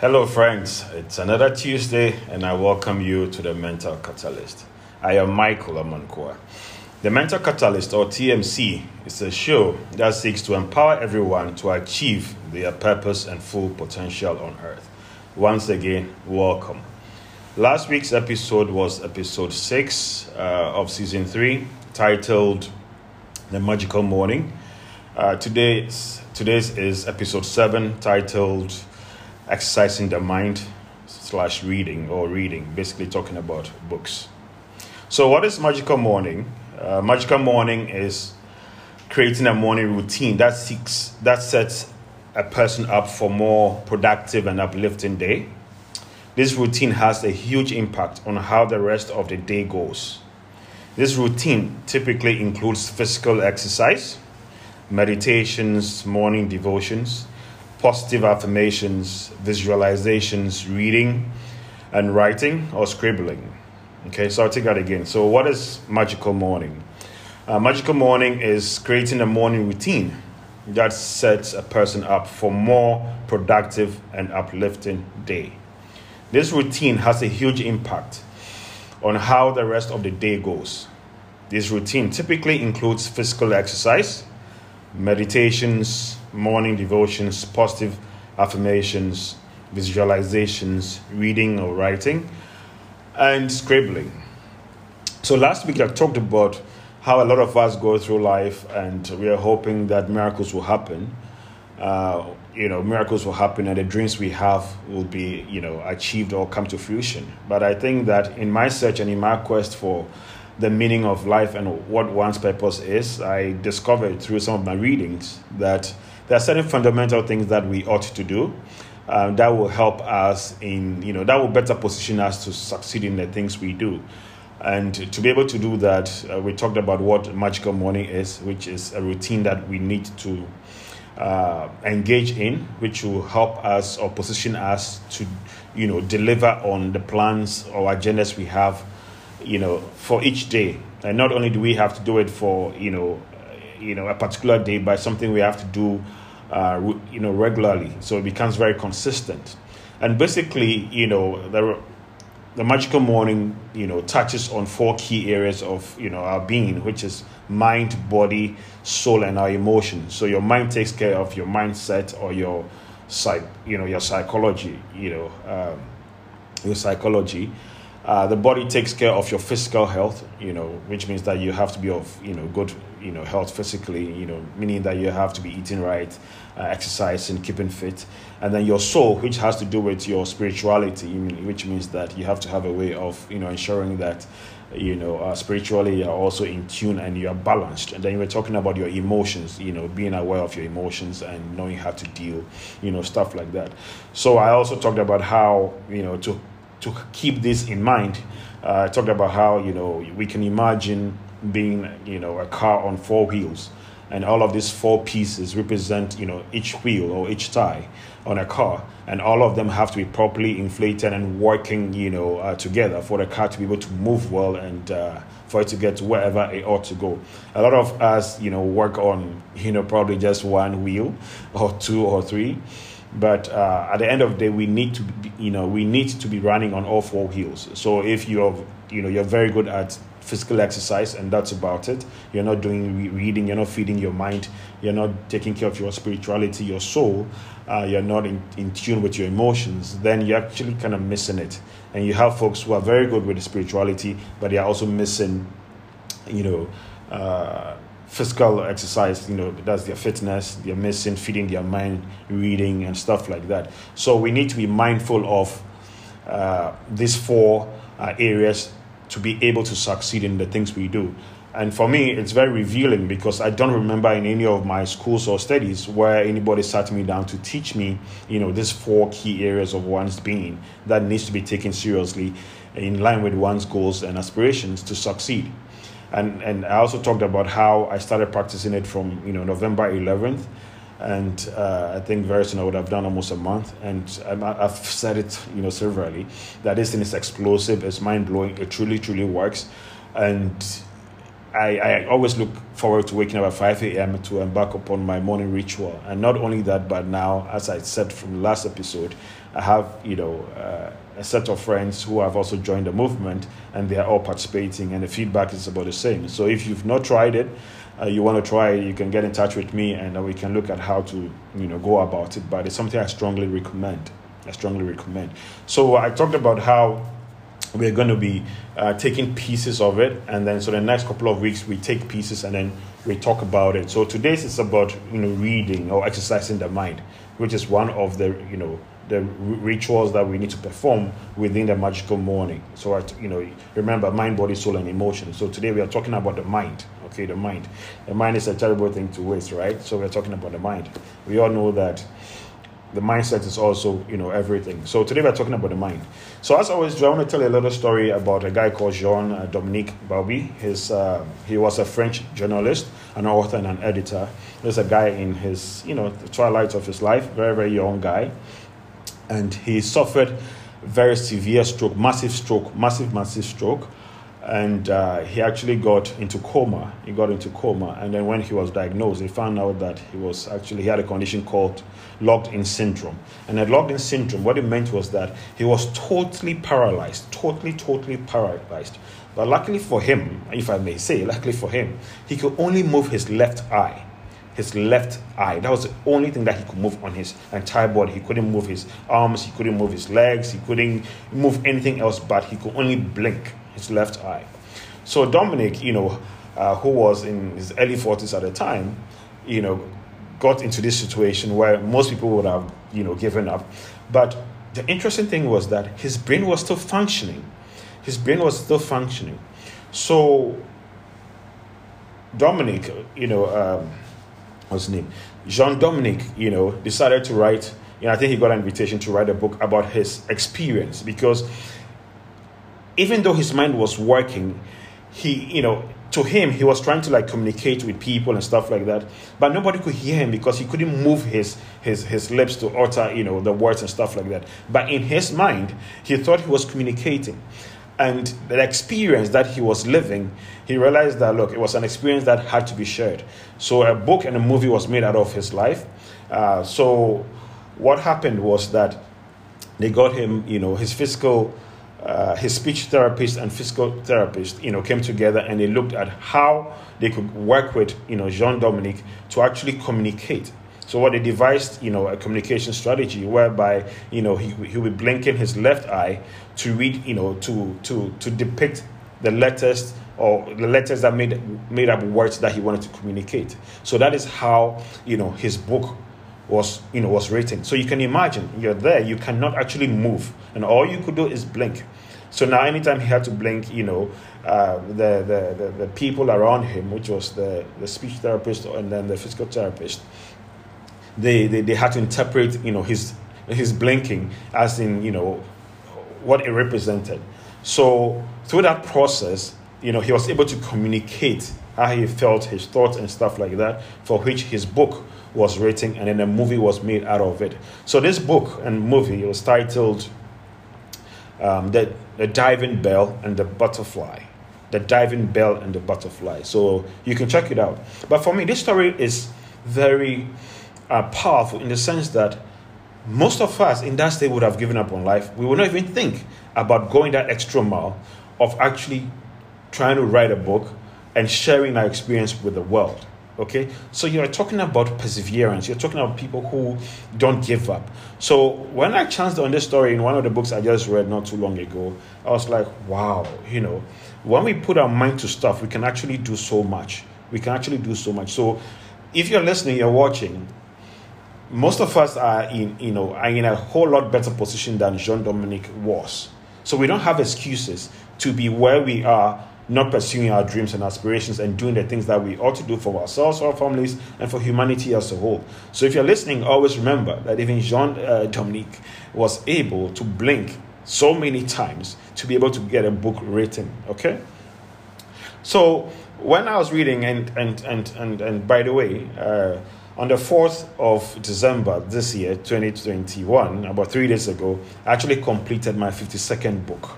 Hello, friends. It's another Tuesday, and I welcome you to the Mental Catalyst. I am Michael Amankoa. The Mental Catalyst, or TMC, is a show that seeks to empower everyone to achieve their purpose and full potential on earth. Once again, welcome. Last week's episode was episode 6 uh, of season 3, titled The Magical Morning. Uh, today's, today's is episode 7, titled exercising the mind slash reading or reading, basically talking about books. So, what is magical morning? Uh, magical morning is creating a morning routine that seeks that sets a person up for more productive and uplifting day. This routine has a huge impact on how the rest of the day goes. This routine typically includes physical exercise, meditations, morning devotions, positive affirmations, visualizations, reading, and writing or scribbling. Okay, so I'll take that again. So, what is magical morning? Uh, magical morning is creating a morning routine that sets a person up for more productive and uplifting day. This routine has a huge impact on how the rest of the day goes. This routine typically includes physical exercise, meditations, morning devotions, positive affirmations, visualizations, reading or writing, and scribbling. So, last week I talked about how a lot of us go through life and we are hoping that miracles will happen. Uh, you know, miracles will happen and the dreams we have will be, you know, achieved or come to fruition. But I think that in my search and in my quest for the meaning of life and what one's purpose is, I discovered through some of my readings that there are certain fundamental things that we ought to do um, that will help us in, you know, that will better position us to succeed in the things we do. And to be able to do that, uh, we talked about what magical morning is, which is a routine that we need to uh, engage in, which will help us or position us to, you know, deliver on the plans or agendas we have, you know, for each day. And not only do we have to do it for, you know, you know, a particular day, but something we have to do uh, you know, regularly. So it becomes very consistent. And basically, you know, the, the magical morning, you know, touches on four key areas of, you know, our being, which is mind, body, soul, and our emotions. So your mind takes care of your mindset or your psych, you know, your psychology, you know, um, your psychology. Uh, the body takes care of your physical health, you know, which means that you have to be of, you know, good, you know, health physically, you know, meaning that you have to be eating right, uh, exercising, keeping fit. And then your soul, which has to do with your spirituality, which means that you have to have a way of, you know, ensuring that, you know, uh, spiritually you're also in tune and you're balanced. And then you were talking about your emotions, you know, being aware of your emotions and knowing how to deal, you know, stuff like that. So I also talked about how, you know, to to keep this in mind, uh, I talked about how you know we can imagine being you know a car on four wheels, and all of these four pieces represent you know each wheel or each tie on a car, and all of them have to be properly inflated and working you know uh, together for the car to be able to move well and. Uh, for it to get to wherever it ought to go. A lot of us, you know, work on, you know, probably just one wheel or two or three but uh, at the end of the day, we need to, be, you know, we need to be running on all four wheels. So if you're, you know, you're very good at physical exercise and that's about it. You're not doing reading. You're not feeding your mind. You're not taking care of your spirituality, your soul. Uh, you're not in, in tune with your emotions. Then you're actually kind of missing it. And you have folks who are very good with spirituality, but they are also missing, you know. Uh, physical exercise, you know, that's their fitness, they're missing, feeding their mind, reading, and stuff like that. So we need to be mindful of uh, these four uh, areas to be able to succeed in the things we do. And for me, it's very revealing because I don't remember in any of my schools or studies where anybody sat me down to teach me, you know, these four key areas of one's being that needs to be taken seriously in line with one's goals and aspirations to succeed and and I also talked about how I started practicing it from you know November 11th, and uh, I think very soon I would have done almost a month. And I've said it you know severally that this thing is explosive, it's mind blowing, it truly truly works, and I, I always look forward to waking up at 5 a.m. to embark upon my morning ritual. And not only that, but now, as I said from the last episode, I have, you know, uh, a set of friends who have also joined the movement and they are all participating and the feedback is about the same. So if you've not tried it, uh, you want to try it, you can get in touch with me and we can look at how to, you know, go about it. But it's something I strongly recommend. I strongly recommend. So I talked about how we're going to be uh, taking pieces of it and then so the next couple of weeks we take pieces and then we talk about it. So today's is about you know reading or exercising the mind which is one of the you know the rituals that we need to perform within the magical morning. So I, you know remember mind body soul and emotion so today we are talking about the mind okay the mind. The mind is a terrible thing to waste right? So we're talking about the mind. We all know that the mindset is also you know everything. So today we're talking about the mind. So as always i want to tell you a little story about a guy called jean uh, dominique bauby his uh, he was a french journalist an author and an editor. There's a guy in his you know the twilight of his life very very young guy. And he suffered very severe stroke massive stroke massive massive stroke and uh, he actually got into coma. He got into coma, and then when he was diagnosed, they found out that he was actually he had a condition called locked-in syndrome. And a locked-in syndrome, what it meant was that he was totally paralyzed, totally, totally paralyzed. But luckily for him, if I may say, luckily for him, he could only move his left eye. His left eye. That was the only thing that he could move on his entire body. He couldn't move his arms, he couldn't move his legs, he couldn't move anything else, but he could only blink his left eye. So Dominic, you know, uh, who was in his early 40s at the time, you know, got into this situation where most people would have, you know, given up. But the interesting thing was that his brain was still functioning. His brain was still functioning. So Dominic, you know, um, what's his name? Jean Dominic, you know, decided to write. You know, I think he got an invitation to write a book about his experience because even though his mind was working, he, you know, to him, he was trying to like communicate with people and stuff like that, but nobody could hear him because he couldn't move his his his lips to utter, you know, the words and stuff like that. But in his mind, he thought he was communicating. And the experience that he was living, he realized that look, it was an experience that had to be shared. So a book and a movie was made out of his life. Uh, so what happened was that they got him, you know, his physical uh, his speech therapist and physical therapist, you know, came together and they looked at how they could work with, you know, Jean Dominique to actually communicate. So what they devised, you know, a communication strategy whereby, you know, he he would blinking his left eye to read, you know, to to to depict the letters or the letters that made made up words that he wanted to communicate. So that is how, you know, his book was you know was written. So you can imagine you're there, you cannot actually move, and all you could do is blink. So now, anytime he had to blink, you know, uh, the, the, the the people around him, which was the the speech therapist and then the physical therapist, they they, they had to interpret you know his his blinking as in you know what it represented. So through that process, you know, he was able to communicate how he felt, his thoughts, and stuff like that, for which his book was written and then a movie was made out of it. So this book and movie was titled um, the, the Diving Bell and the Butterfly. The Diving Bell and the Butterfly. So you can check it out. But for me, this story is very uh, powerful in the sense that most of us in that state would have given up on life. We would not even think about going that extra mile of actually trying to write a book and sharing our experience with the world. Okay, so you're talking about perseverance. You're talking about people who don't give up. So when I chanced on this story in one of the books I just read not too long ago, I was like, wow, you know, when we put our mind to stuff, we can actually do so much. We can actually do so much. So if you're listening, you're watching, most of us are in, you know, are in a whole lot better position than Jean Dominique was. So we don't have excuses to be where we are not pursuing our dreams and aspirations and doing the things that we ought to do for ourselves, our families, and for humanity as a whole. So, if you're listening, always remember that even Jean uh, Dominique was able to blink so many times to be able to get a book written. Okay? So, when I was reading, and, and, and, and, and by the way, uh, on the 4th of December this year, 2021, about three days ago, I actually completed my 52nd book.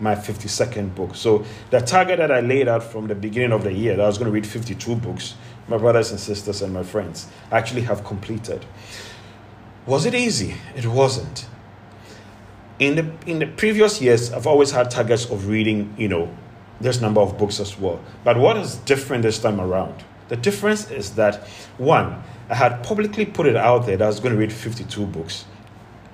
My 52nd book. So the target that I laid out from the beginning of the year, that I was going to read 52 books, my brothers and sisters and my friends, actually have completed. Was it easy? It wasn't. In the in the previous years, I've always had targets of reading, you know, this number of books as well. But what is different this time around? The difference is that one, I had publicly put it out there that I was going to read 52 books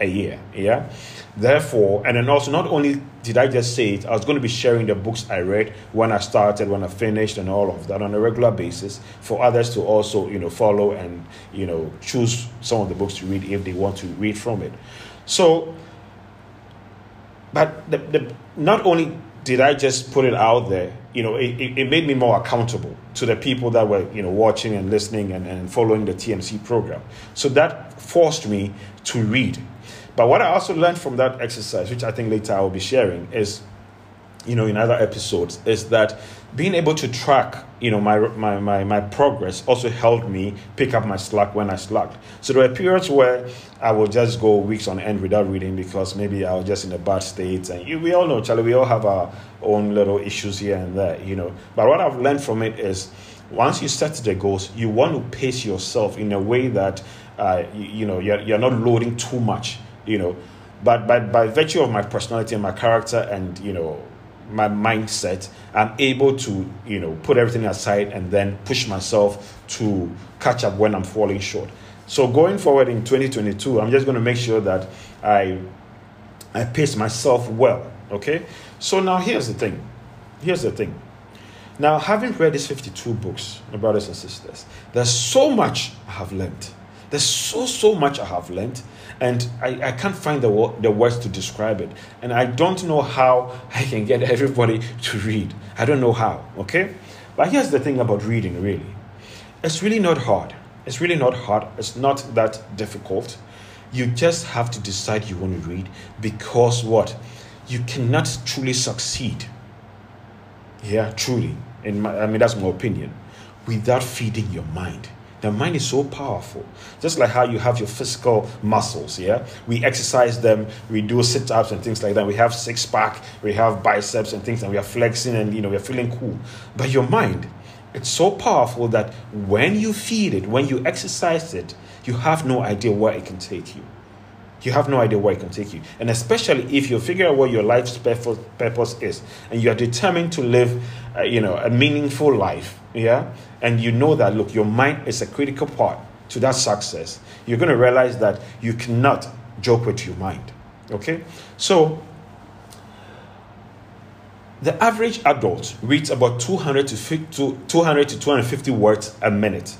a year. Yeah. Therefore, and then also, not only did I just say it, I was going to be sharing the books I read when I started, when I finished, and all of that on a regular basis for others to also, you know, follow and, you know, choose some of the books to read if they want to read from it. So, but the, the, not only did I just put it out there, you know, it, it, made me more accountable to the people that were, you know, watching and listening and, and following the TMC program. So that forced me to read but what I also learned from that exercise, which I think later I will be sharing, is, you know, in other episodes, is that being able to track, you know, my my my, my progress also helped me pick up my slack when I slacked. So there were periods where I would just go weeks on end without reading because maybe I was just in a bad state. And you, we all know, Charlie, we all have our own little issues here and there, you know. But what I've learned from it is once you set the goals, you want to pace yourself in a way that, uh, you, you know, you're, you're not loading too much you know. But by, by virtue of my personality and my character and, you know, my mindset, I'm able to, you know, put everything aside and then push myself to catch up when I'm falling short. So going forward in 2022, I'm just going to make sure that I I pace myself well. Okay. So now here's the thing. Here's the thing. Now, having read these 52 books, my brothers and sisters, there's so much I have learned. There's so, so much I have learned and I, I can't find the, the words to describe it. And I don't know how I can get everybody to read. I don't know how, okay? But here's the thing about reading, really it's really not hard. It's really not hard. It's not that difficult. You just have to decide you want to read because what? You cannot truly succeed. Yeah, truly. In my, I mean, that's my opinion. Without feeding your mind. The mind is so powerful. Just like how you have your physical muscles, yeah? We exercise them, we do sit ups and things like that. We have six pack, we have biceps and things, and we are flexing and, you know, we're feeling cool. But your mind, it's so powerful that when you feed it, when you exercise it, you have no idea where it can take you. You have no idea where it can take you. And especially if you figure out what your life's purpose is and you are determined to live, uh, you know, a meaningful life, yeah? And you know that, look, your mind is a critical part to that success. You're going to realize that you cannot joke with your mind, okay? So, the average adult reads about 200 to 50, 200 to 250 words a minute.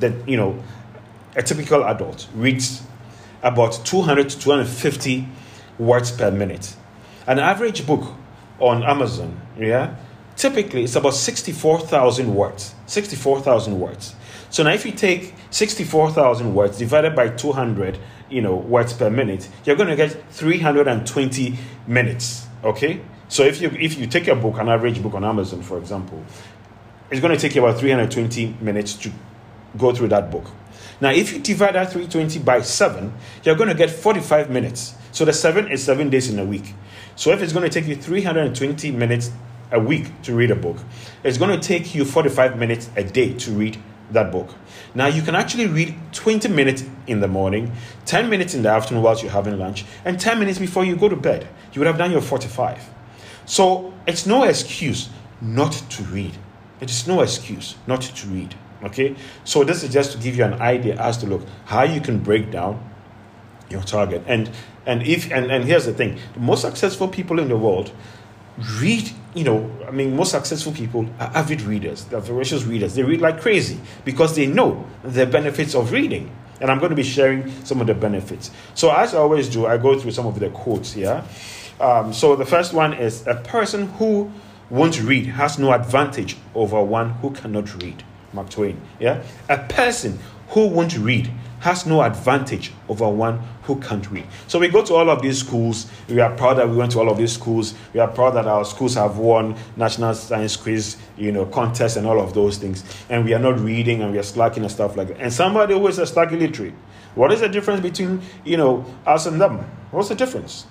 That, you know, a typical adult reads about 200 to 250 words per minute. An average book on Amazon, yeah, typically it's about 64,000 words. 64,000 words. So now if you take 64,000 words divided by 200, you know, words per minute, you're going to get 320 minutes, okay? So if you if you take a book, an average book on Amazon, for example, it's going to take you about 320 minutes to go through that book. Now, if you divide that 320 by 7, you're going to get 45 minutes. So the 7 is 7 days in a week. So if it's going to take you 320 minutes a week to read a book, it's going to take you 45 minutes a day to read that book. Now, you can actually read 20 minutes in the morning, 10 minutes in the afternoon whilst you're having lunch, and 10 minutes before you go to bed. You would have done your 45. So it's no excuse not to read. It is no excuse not to read. Okay, so this is just to give you an idea as to look how you can break down your target. And and if and, and here's the thing: the most successful people in the world read. You know, I mean, most successful people are avid readers. They're voracious readers. They read like crazy because they know the benefits of reading. And I'm going to be sharing some of the benefits. So as I always do, I go through some of the quotes here. Um, so the first one is a person who won't read has no advantage over one who cannot read. Mark Twain. Yeah? A person who won't read has no advantage over one who can't read. So we go to all of these schools. We are proud that we went to all of these schools. We are proud that our schools have won national science quiz, you know, contests and all of those things. And we are not reading and we are slacking and stuff like that. And somebody who is a slack illiterate. What is the difference between, you know, us and them? What's the difference?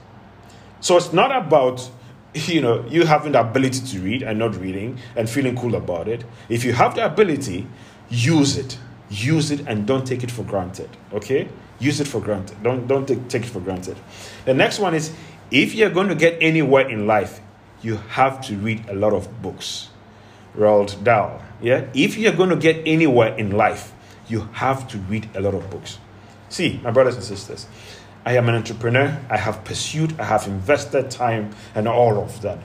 So it's not about you know, you having the ability to read and not reading and feeling cool about it. If you have the ability, use it. Use it and don't take it for granted. Okay? Use it for granted. Don't don't take, take it for granted. The next one is if you're going to get anywhere in life, you have to read a lot of books. Roald Dahl. Yeah? If you're going to get anywhere in life, you have to read a lot of books. See, my brothers and sisters, I am an entrepreneur. I have pursued, I have invested time and all of that.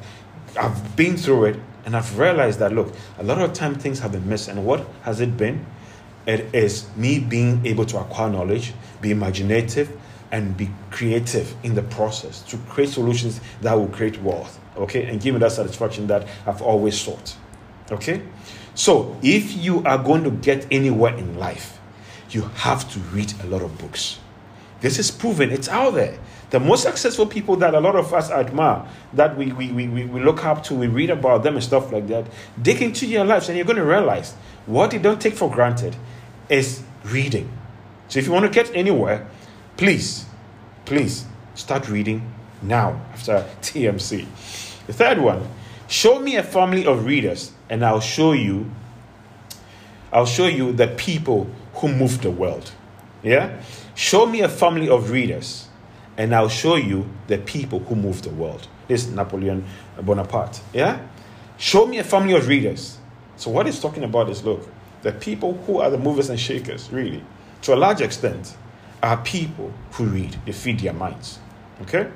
I've been through it and I've realized that look, a lot of time things have been missed. And what has it been? It is me being able to acquire knowledge, be imaginative, and be creative in the process to create solutions that will create wealth. Okay, and give me that satisfaction that I've always sought. Okay, so if you are going to get anywhere in life, you have to read a lot of books. This is proven, it's out there. The most successful people that a lot of us admire, that we, we, we, we look up to, we read about them and stuff like that, dig into your lives and you're going to realize what you don't take for granted is reading. So if you want to get anywhere, please, please start reading now after TMC. The third one, show me a family of readers and I'll show you I'll show you the people who move the world. Yeah? Show me a family of readers, and I'll show you the people who move the world. This is Napoleon Bonaparte. Yeah? Show me a family of readers. So, what he's talking about is look, the people who are the movers and shakers, really, to a large extent, are people who read, they feed their minds. Okay?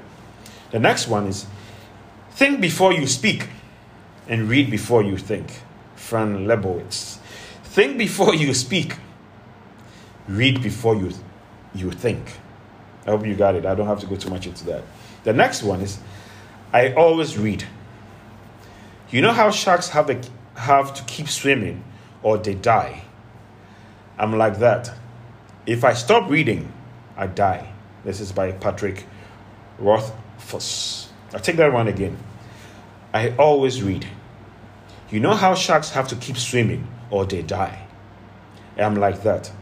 The next one is think before you speak and read before you think. Fran Lebowitz. Think before you speak, read before you you think. I hope you got it. I don't have to go too much into that. The next one is I always read. You know how sharks have, a, have to keep swimming or they die? I'm like that. If I stop reading, I die. This is by Patrick Rothfuss. I'll take that one again. I always read. You know how sharks have to keep swimming or they die? I'm like that.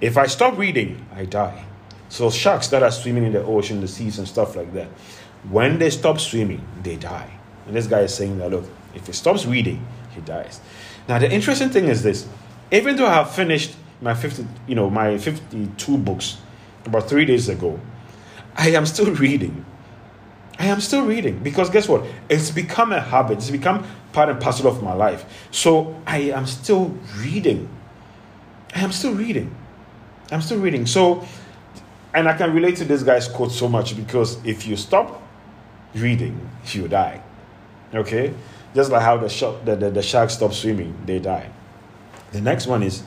If I stop reading, I die. So sharks that are swimming in the ocean, the seas, and stuff like that, when they stop swimming, they die. And this guy is saying that look, if he stops reading, he dies. Now the interesting thing is this: even though I have finished my fifty, you know, my fifty-two books about three days ago, I am still reading. I am still reading because guess what? It's become a habit. It's become part and parcel of my life. So I am still reading. I am still reading. I'm still reading. So, and I can relate to this guy's quote so much because if you stop reading, you die. Okay? Just like how the, shark, the, the, the stops swimming, they die. The next one is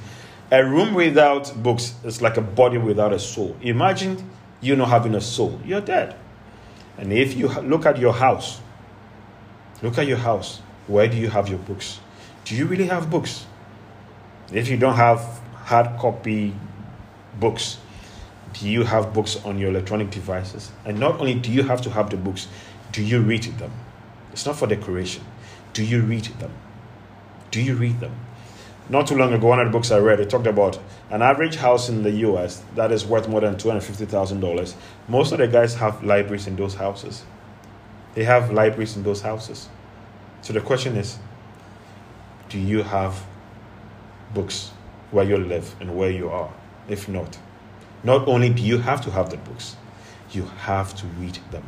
a room without books is like a body without a soul. Imagine you not having a soul, you're dead. And if you look at your house, look at your house, where do you have your books? Do you really have books? If you don't have hard copy books. Do you have books on your electronic devices? And not only do you have to have the books, do you read them? It's not for decoration. Do you read them? Do you read them? Not too long ago, one of the books I read, it talked about an average house in the US that is worth more than $250,000. Most of the guys have libraries in those houses. They have libraries in those houses. So the question is do you have books where you live and where you are? If not, not only do you have to have the books, you have to read them.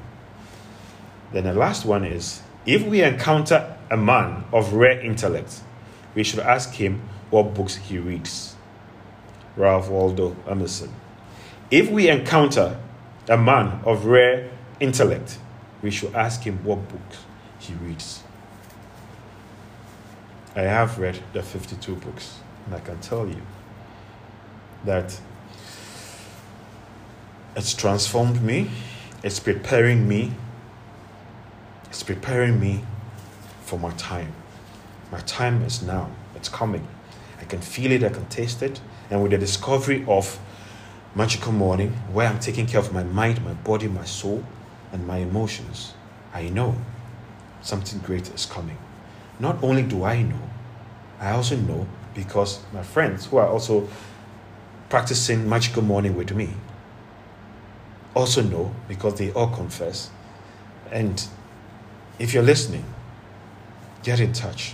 Then the last one is if we encounter a man of rare intellect, we should ask him what books he reads. Ralph Waldo Emerson. If we encounter a man of rare intellect, we should ask him what books he reads. I have read the 52 books, and I can tell you that it's transformed me, it's preparing me, it's preparing me for my time. My time is now, it's coming. I can feel it, I can taste it. And with the discovery of Magical Morning, where I'm taking care of my mind, my body, my soul, and my emotions, I know something great is coming. Not only do I know, I also know because my friends who are also practicing magical morning with me also know because they all confess. And if you're listening, get in touch.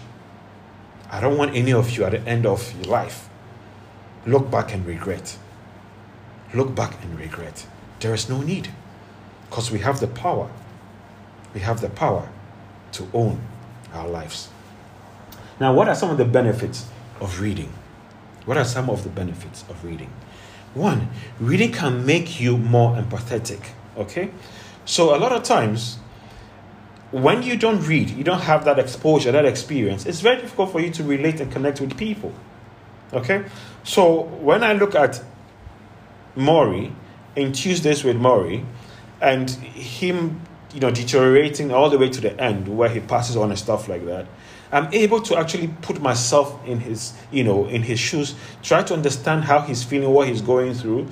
I don't want any of you at the end of your life look back and regret. Look back and regret. There is no need because we have the power. We have the power to own our lives. Now, what are some of the benefits of reading? What are some of the benefits of reading? One, reading can make you more empathetic. Okay? So, a lot of times, when you don't read, you don't have that exposure, that experience, it's very difficult for you to relate and connect with people. Okay? So when I look at Morrie in Tuesdays with Morrie and him, you know, deteriorating all the way to the end where he passes on and stuff like that, I'm able to actually put myself in his, you know, in his shoes, try to understand how he's feeling, what he's going through,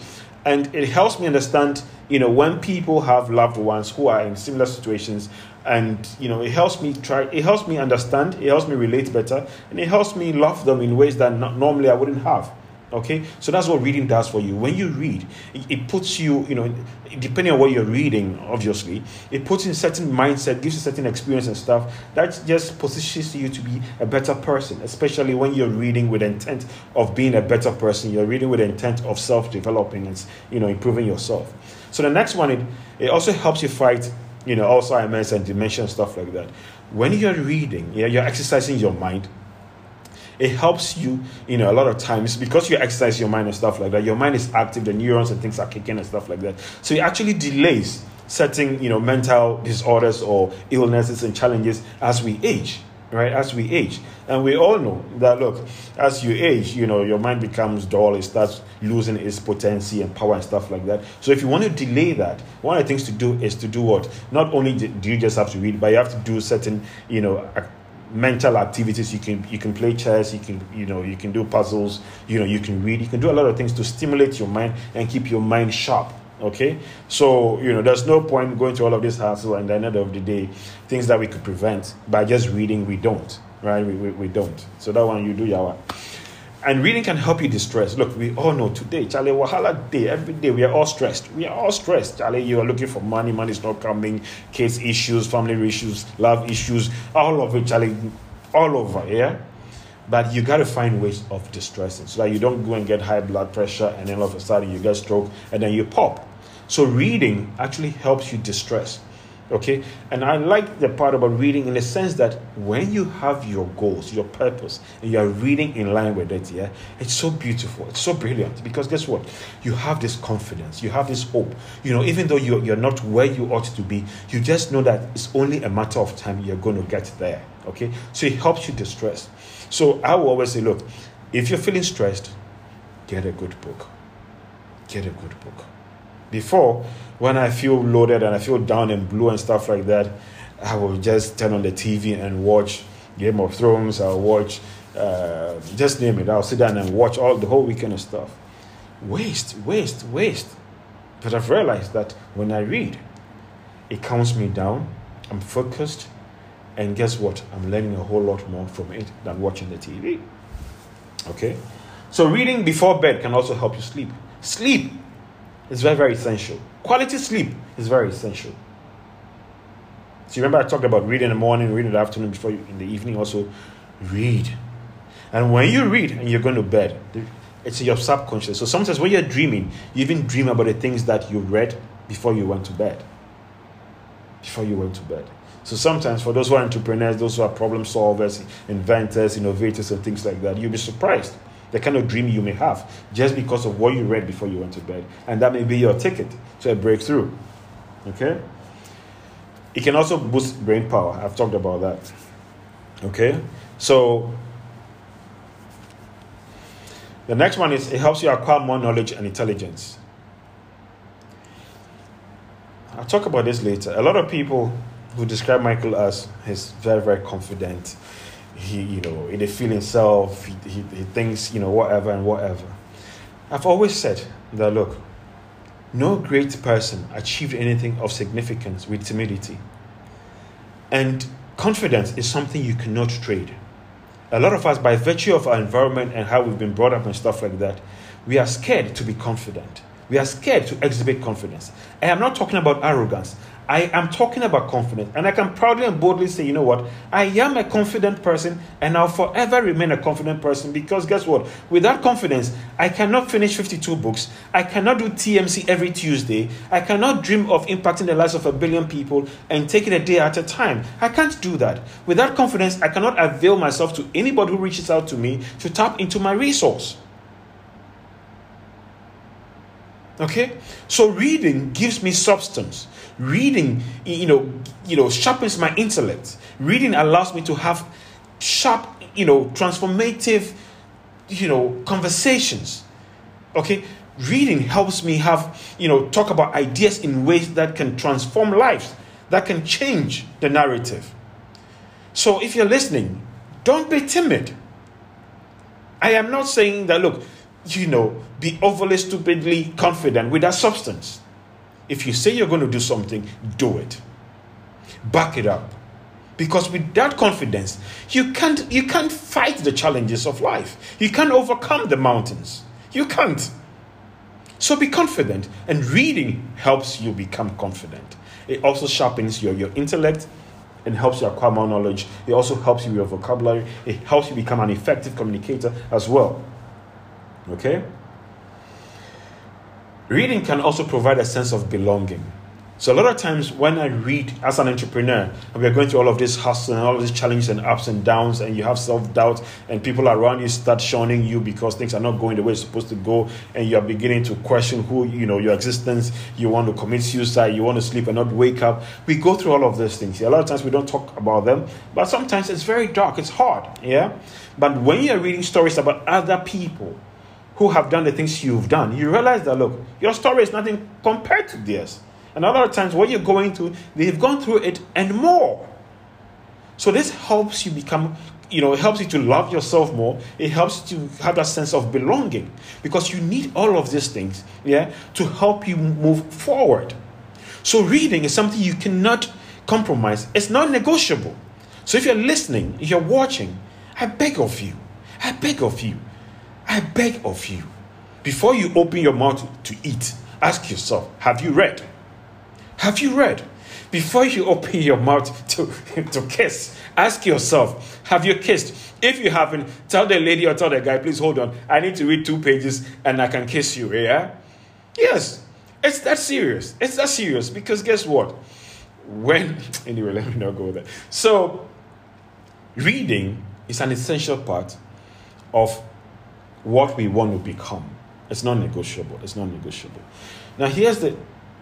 and it helps me understand, you know, when people have loved ones who are in similar situations, and you know it helps me try it helps me understand it helps me relate better and it helps me love them in ways that not, normally i wouldn't have okay so that's what reading does for you when you read it, puts you you know depending on what you're reading obviously it puts in certain mindset gives you certain experience and stuff that just positions you to be a better person especially when you're reading with intent of being a better person you're reading with intent of self-developing and you know improving yourself so the next one it, it also helps you fight you know, Alzheimer's and dementia and stuff like that. When you're reading, yeah, you're exercising your mind. It helps you, you know, a lot of times because you exercise your mind and stuff like that. Your mind is active, the neurons and things are kicking and stuff like that. So it actually delays certain, you know, mental disorders or illnesses and challenges as we age right as we age and we all know that look as you age you know your mind becomes dull it starts losing its potency and power and stuff like that so if you want to delay that one of the things to do is to do what not only do you just have to read but you have to do certain you know mental activities you can you can play chess you can you know you can do puzzles you know you can read you can do a lot of things to stimulate your mind and keep your mind sharp Okay, so you know, there's no point going to all of this hassle, and at the end of the day, things that we could prevent by just reading, we don't, right? We, we, we don't. So that one you do, Yawa. And reading can help you distress. Look, we all know today, Charlie, Wahala day, every day we are all stressed. We are all stressed. Charlie, you are looking for money, money is not coming, kids issues, family issues, love issues, all of it, Charlie, all over, yeah? But you got to find ways of distressing so that you don't go and get high blood pressure and then all of a sudden you get stroke and then you pop. So reading actually helps you distress. Okay? And I like the part about reading in the sense that when you have your goals, your purpose, and you're reading in line with it, yeah, it's so beautiful. It's so brilliant. Because guess what? You have this confidence, you have this hope. You know, even though you're, you're not where you ought to be, you just know that it's only a matter of time you're going to get there. Okay? So it helps you distress. So I will always say, look, if you're feeling stressed, get a good book. Get a good book before, when I feel loaded and I feel down and blue and stuff like that, I will just turn on the TV and watch Game of Thrones. I'll watch, uh, just name it. I'll sit down and watch all the whole weekend of stuff. Waste, waste, waste. But I've realized that when I read, it calms me down. I'm focused. And guess what? I'm learning a whole lot more from it than watching the TV. Okay? So, reading before bed can also help you sleep. Sleep is very, very essential. Quality sleep is very essential. So remember I talked about reading in the morning, reading in the afternoon, before you, in the evening also read. And when you read and you're going to bed, it's your subconscious. So sometimes when you're dreaming, you even dream about the things that you read before you went to bed. Before you went to bed. So sometimes for those who are entrepreneurs, those who are problem solvers, inventors, innovators, and things like that, you'll be surprised the kind of dream you may have just because of what you read before you went to bed. And that may be your ticket to a breakthrough. Okay? It can also boost brain power. I've talked about that. Okay? So, the next one is it helps you acquire more knowledge and intelligence. I'll talk about this later. A lot of people who describe Michael as he's very, very confident he you know he feel himself he, he, he thinks you know whatever and whatever. I've always said that look no great person achieved anything of significance with timidity. And confidence is something you cannot trade. A lot of us by virtue of our environment and how we've been brought up and stuff like that we are scared to be confident. We are scared to exhibit confidence. I am not talking about arrogance I am talking about confidence. And I can proudly and boldly say, you know what? I am a confident person and I'll forever remain a confident person because guess what? Without confidence, I cannot finish 52 books. I cannot do TMC every Tuesday. I cannot dream of impacting the lives of a billion people and taking a day at a time. I can't do that. Without confidence, I cannot avail myself to anybody who reaches out to me to tap into my resource. Okay? So reading gives me substance. Reading, you know, you know, sharpens my intellect. Reading allows me to have sharp, you know, transformative, you know, conversations. Okay? Reading helps me have, you know, talk about ideas in ways that can transform lives, that can change the narrative. So if you're listening, don't be timid. I am not saying that, look, you know, be overly stupidly confident with that substance. If you say you're going to do something, do it. Back it up. Because with that confidence, you can't you can't fight the challenges of life. You can't overcome the mountains. You can't. So be confident and reading helps you become confident. It also sharpens your, your intellect and helps you acquire more knowledge. It also helps you with your vocabulary. It helps you become an effective communicator as well. Okay? Reading can also provide a sense of belonging. So a lot of times when I read as an entrepreneur, and we're going through all of this hustle and all of these challenges and ups and downs, and you have self-doubt, and people around you start shunning you because things are not going the way it's supposed to go, and you're beginning to question who you know your existence. You want to commit suicide, you want to sleep and not wake up. We go through all of those things. A lot of times we don't talk about them, but sometimes it's very dark, it's hard, yeah. But when you're reading stories about other people who have done the things you've done, you realize that look, your story is nothing compared to theirs. And of times, what you're going through, they've gone through it and more. So this helps you become, you know, it helps you to love yourself more. It helps you to have that sense of belonging because you need all of these things, yeah, to help you move forward. So reading is something you cannot compromise. It's not negotiable. So if you're listening, if you're watching, I beg of you, I beg of you, I beg of you, before you open your mouth to eat, ask yourself, have you read? Have you read? Before you open your mouth to, to kiss, ask yourself, have you kissed? If you haven't, tell the lady or tell the guy, please hold on. I need to read two pages and I can kiss you, yeah? Yes, it's that serious. It's that serious because guess what? When, anyway, let me not go there. So, reading is an essential part of what we want to become. It's non negotiable. It's non negotiable. Now, here's the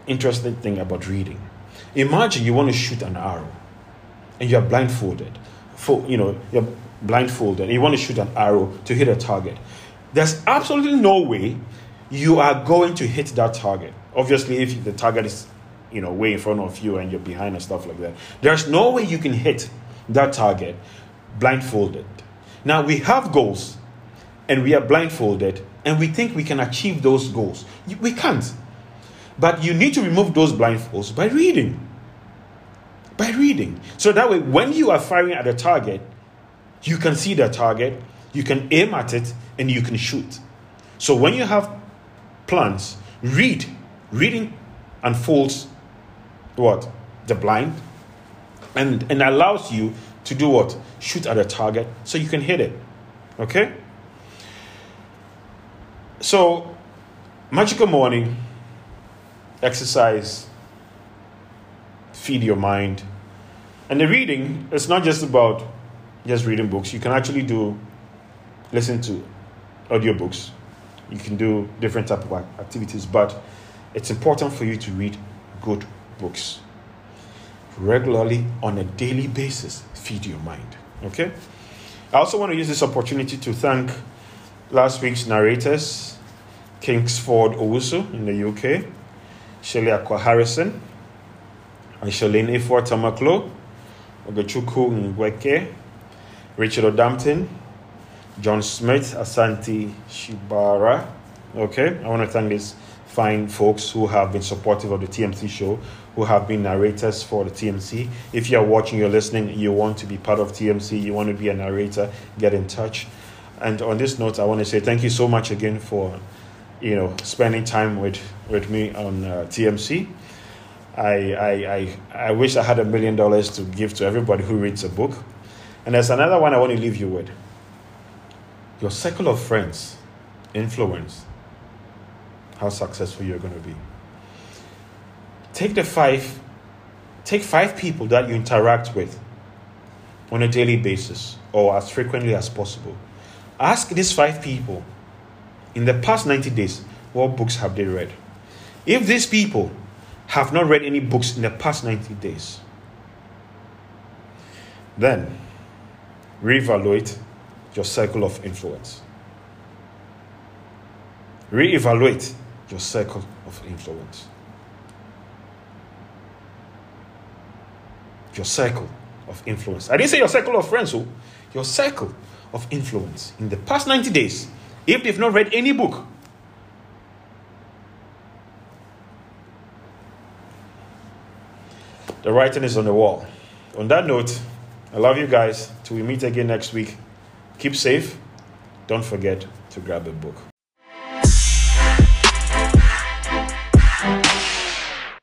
interesting thing about reading. Imagine you want to shoot an arrow and you're blindfolded. For, you know, you're blindfolded and you want to shoot an arrow to hit a target. There's absolutely no way you are going to hit that target. Obviously, if the target is, you know, way in front of you and you're behind and stuff like that, there's no way you can hit that target blindfolded. Now, we have goals and we are blindfolded and we think we can achieve those goals. We can't. But you need to remove those blindfolds by reading. By reading. So that way, when you are firing at a target, you can see the target, you can aim at it, and you can shoot. So when you have plans, read. Reading unfolds what? The blind. And, and allows you to do what? Shoot at a target so you can hit it. Okay? So, magical morning, exercise, feed your mind. And the reading, it's not just about just reading books. You can actually do, listen to audiobooks. You can do different type of activities, but it's important for you to read good books regularly on a daily basis. Feed your mind. Okay? I also want to use this opportunity to thank last week's narrators, Kingsford Owusu in the UK, Shirley Aqua Harrison, and Charlene Ifor Tamaklo, Ogachukwu Ngweke, Richard Odampton, John Smith, Asante Shibara. Okay, I want to thank these fine folks who have been supportive of the TMC show, who have been narrators for the TMC. If you're watching, you're listening, you want to be part of TMC, you want to be a narrator, get in touch. And on this note, I want to say thank you so much again for, you know, spending time with with me on uh, TMC. I, I, I, I wish I had a million dollars to give to everybody who reads a book. And there's another one I want to leave you with. Your circle of friends influence how successful you're going to be. Take the five, take five people that you interact with on a daily basis or as frequently as possible. Ask these five people in the past 90 days what books have they read? If these people have not read any books in the past 90 days, then reevaluate your circle of influence. Reevaluate your circle of influence. Your circle of influence. I didn't say your circle of friends, oh. your circle of influence in the past 90 days, if they've not read any book, the writing is on the wall. On that note, I love you guys. Till we meet again next week. Keep safe. Don't forget to grab a book.